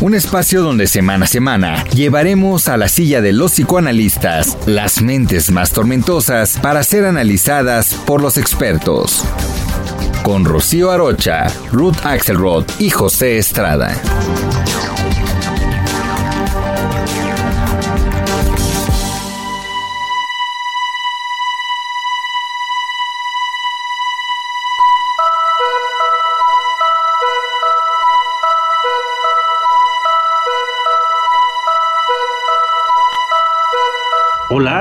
un espacio donde semana a semana llevaremos a la silla de los psicoanalistas las mentes más tormentosas para ser analizadas por los expertos. Con Rocío Arocha, Ruth Axelrod y José Estrada.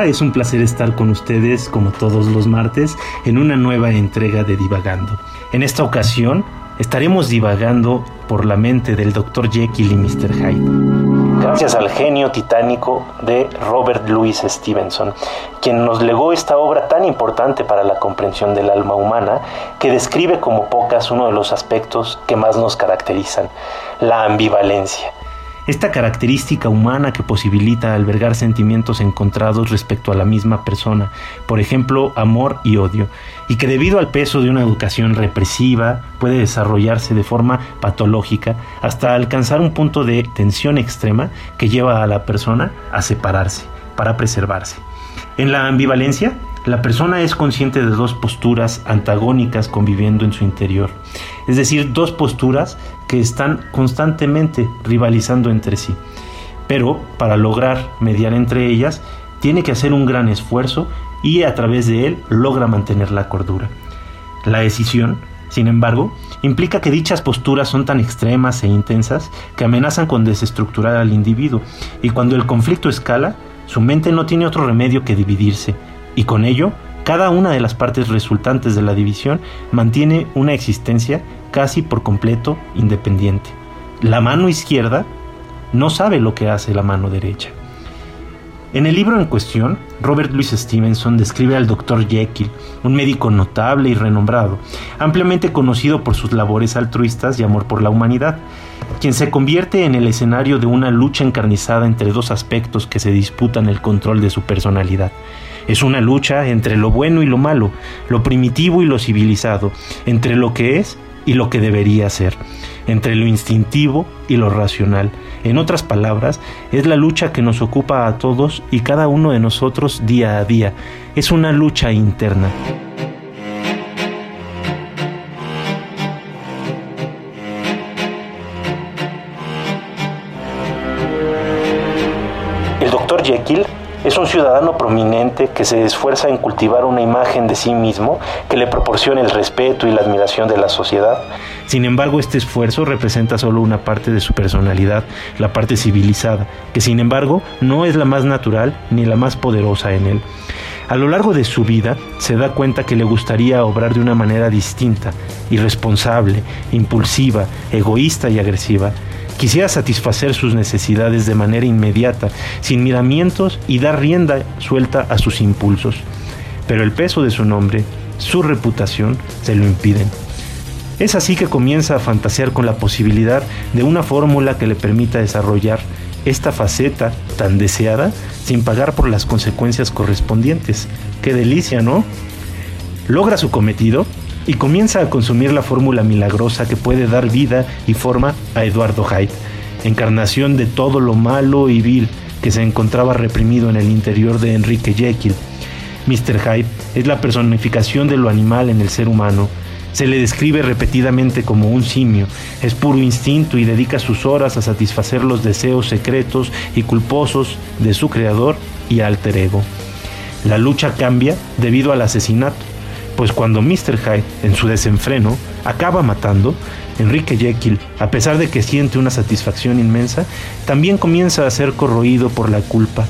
Es un placer estar con ustedes como todos los martes en una nueva entrega de Divagando. En esta ocasión estaremos divagando por la mente del Dr. Jekyll y Mr. Hyde. Gracias al genio titánico de Robert Louis Stevenson, quien nos legó esta obra tan importante para la comprensión del alma humana que describe como pocas uno de los aspectos que más nos caracterizan, la ambivalencia esta característica humana que posibilita albergar sentimientos encontrados respecto a la misma persona, por ejemplo, amor y odio, y que debido al peso de una educación represiva puede desarrollarse de forma patológica hasta alcanzar un punto de tensión extrema que lleva a la persona a separarse para preservarse. En la ambivalencia, la persona es consciente de dos posturas antagónicas conviviendo en su interior, es decir, dos posturas que están constantemente rivalizando entre sí. Pero para lograr mediar entre ellas, tiene que hacer un gran esfuerzo y a través de él logra mantener la cordura. La decisión, sin embargo, implica que dichas posturas son tan extremas e intensas que amenazan con desestructurar al individuo y cuando el conflicto escala, su mente no tiene otro remedio que dividirse y con ello, cada una de las partes resultantes de la división mantiene una existencia casi por completo independiente. La mano izquierda no sabe lo que hace la mano derecha. En el libro en cuestión, Robert Louis Stevenson describe al Dr. Jekyll, un médico notable y renombrado, ampliamente conocido por sus labores altruistas y amor por la humanidad, quien se convierte en el escenario de una lucha encarnizada entre dos aspectos que se disputan el control de su personalidad. Es una lucha entre lo bueno y lo malo, lo primitivo y lo civilizado, entre lo que es y lo que debería ser, entre lo instintivo y lo racional. En otras palabras, es la lucha que nos ocupa a todos y cada uno de nosotros día a día. Es una lucha interna. El doctor Jekyll es un ciudadano prominente que se esfuerza en cultivar una imagen de sí mismo que le proporcione el respeto y la admiración de la sociedad. Sin embargo, este esfuerzo representa solo una parte de su personalidad, la parte civilizada, que sin embargo no es la más natural ni la más poderosa en él. A lo largo de su vida se da cuenta que le gustaría obrar de una manera distinta, irresponsable, impulsiva, egoísta y agresiva Quisiera satisfacer sus necesidades de manera inmediata, sin miramientos y dar rienda suelta a sus impulsos. Pero el peso de su nombre, su reputación, se lo impiden. Es así que comienza a fantasear con la posibilidad de una fórmula que le permita desarrollar esta faceta tan deseada sin pagar por las consecuencias correspondientes. ¡Qué delicia, ¿no? Logra su cometido y comienza a consumir la fórmula milagrosa que puede dar vida y forma a Eduardo Hyde, encarnación de todo lo malo y vil que se encontraba reprimido en el interior de Enrique Jekyll. Mr. Hyde es la personificación de lo animal en el ser humano. Se le describe repetidamente como un simio, es puro instinto y dedica sus horas a satisfacer los deseos secretos y culposos de su creador y alter ego. La lucha cambia debido al asesinato pues cuando Mr. Hyde, en su desenfreno, acaba matando, Enrique Jekyll, a pesar de que siente una satisfacción inmensa, también comienza a ser corroído por la culpa.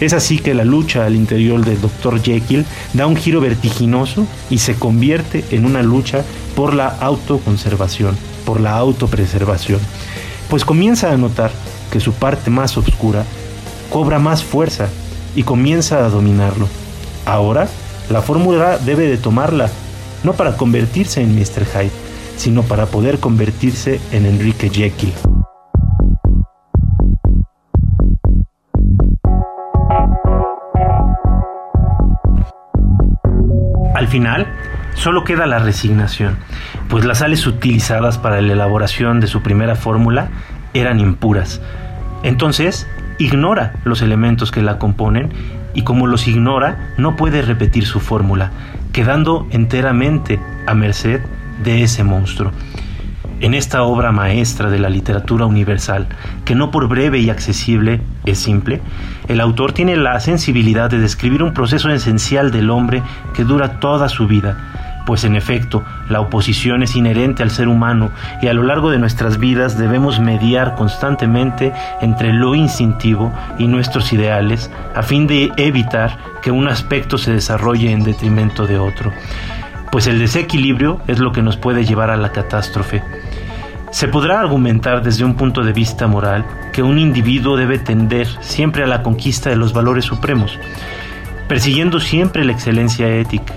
Es así que la lucha al interior del Dr. Jekyll da un giro vertiginoso y se convierte en una lucha por la autoconservación, por la autopreservación, pues comienza a notar que su parte más oscura cobra más fuerza y comienza a dominarlo. Ahora la fórmula debe de tomarla no para convertirse en Mr. Hyde, sino para poder convertirse en Enrique Jekyll. Al final, solo queda la resignación, pues las sales utilizadas para la elaboración de su primera fórmula eran impuras. Entonces, ignora los elementos que la componen y como los ignora, no puede repetir su fórmula, quedando enteramente a merced de ese monstruo. En esta obra maestra de la literatura universal, que no por breve y accesible es simple, el autor tiene la sensibilidad de describir un proceso esencial del hombre que dura toda su vida, pues en efecto la oposición es inherente al ser humano y a lo largo de nuestras vidas debemos mediar constantemente entre lo instintivo y nuestros ideales a fin de evitar que un aspecto se desarrolle en detrimento de otro, pues el desequilibrio es lo que nos puede llevar a la catástrofe. Se podrá argumentar desde un punto de vista moral que un individuo debe tender siempre a la conquista de los valores supremos, persiguiendo siempre la excelencia ética.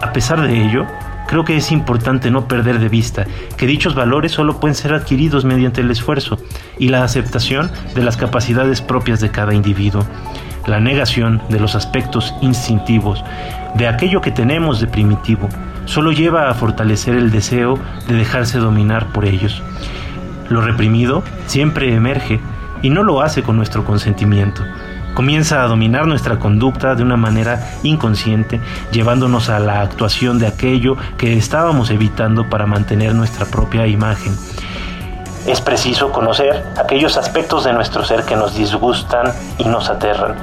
A pesar de ello, creo que es importante no perder de vista que dichos valores solo pueden ser adquiridos mediante el esfuerzo y la aceptación de las capacidades propias de cada individuo. La negación de los aspectos instintivos, de aquello que tenemos de primitivo, solo lleva a fortalecer el deseo de dejarse dominar por ellos. Lo reprimido siempre emerge y no lo hace con nuestro consentimiento. Comienza a dominar nuestra conducta de una manera inconsciente, llevándonos a la actuación de aquello que estábamos evitando para mantener nuestra propia imagen. Es preciso conocer aquellos aspectos de nuestro ser que nos disgustan y nos aterran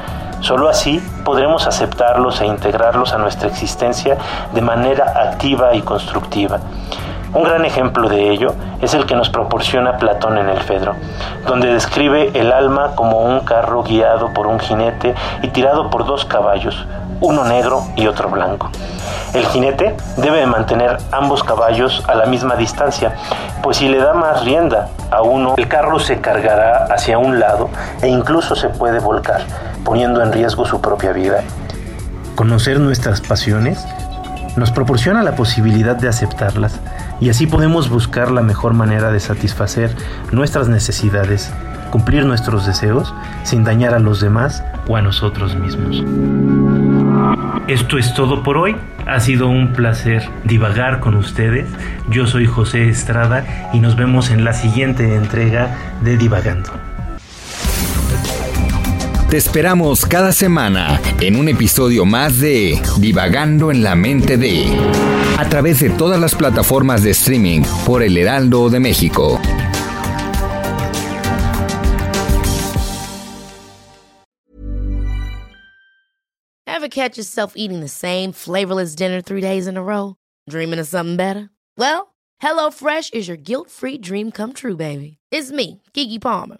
Solo así podremos aceptarlos e integrarlos a nuestra existencia de manera activa y constructiva. Un gran ejemplo de ello es el que nos proporciona Platón en el Fedro, donde describe el alma como un carro guiado por un jinete y tirado por dos caballos, uno negro y otro blanco. El jinete debe mantener ambos caballos a la misma distancia, pues si le da más rienda a uno, el carro se cargará hacia un lado e incluso se puede volcar, poniendo en riesgo su propia vida. Conocer nuestras pasiones nos proporciona la posibilidad de aceptarlas y así podemos buscar la mejor manera de satisfacer nuestras necesidades, cumplir nuestros deseos sin dañar a los demás o a nosotros mismos. Esto es todo por hoy. Ha sido un placer divagar con ustedes. Yo soy José Estrada y nos vemos en la siguiente entrega de Divagando. Te esperamos cada semana en un episodio más de Divagando en la mente de a través de todas las plataformas de streaming por El Heraldo de México. Ever catch yourself eating the same flavorless dinner three days in a row? Dreaming of something better? Well, HelloFresh is your guilt-free dream come true, baby. It's me, Kiki Palmer.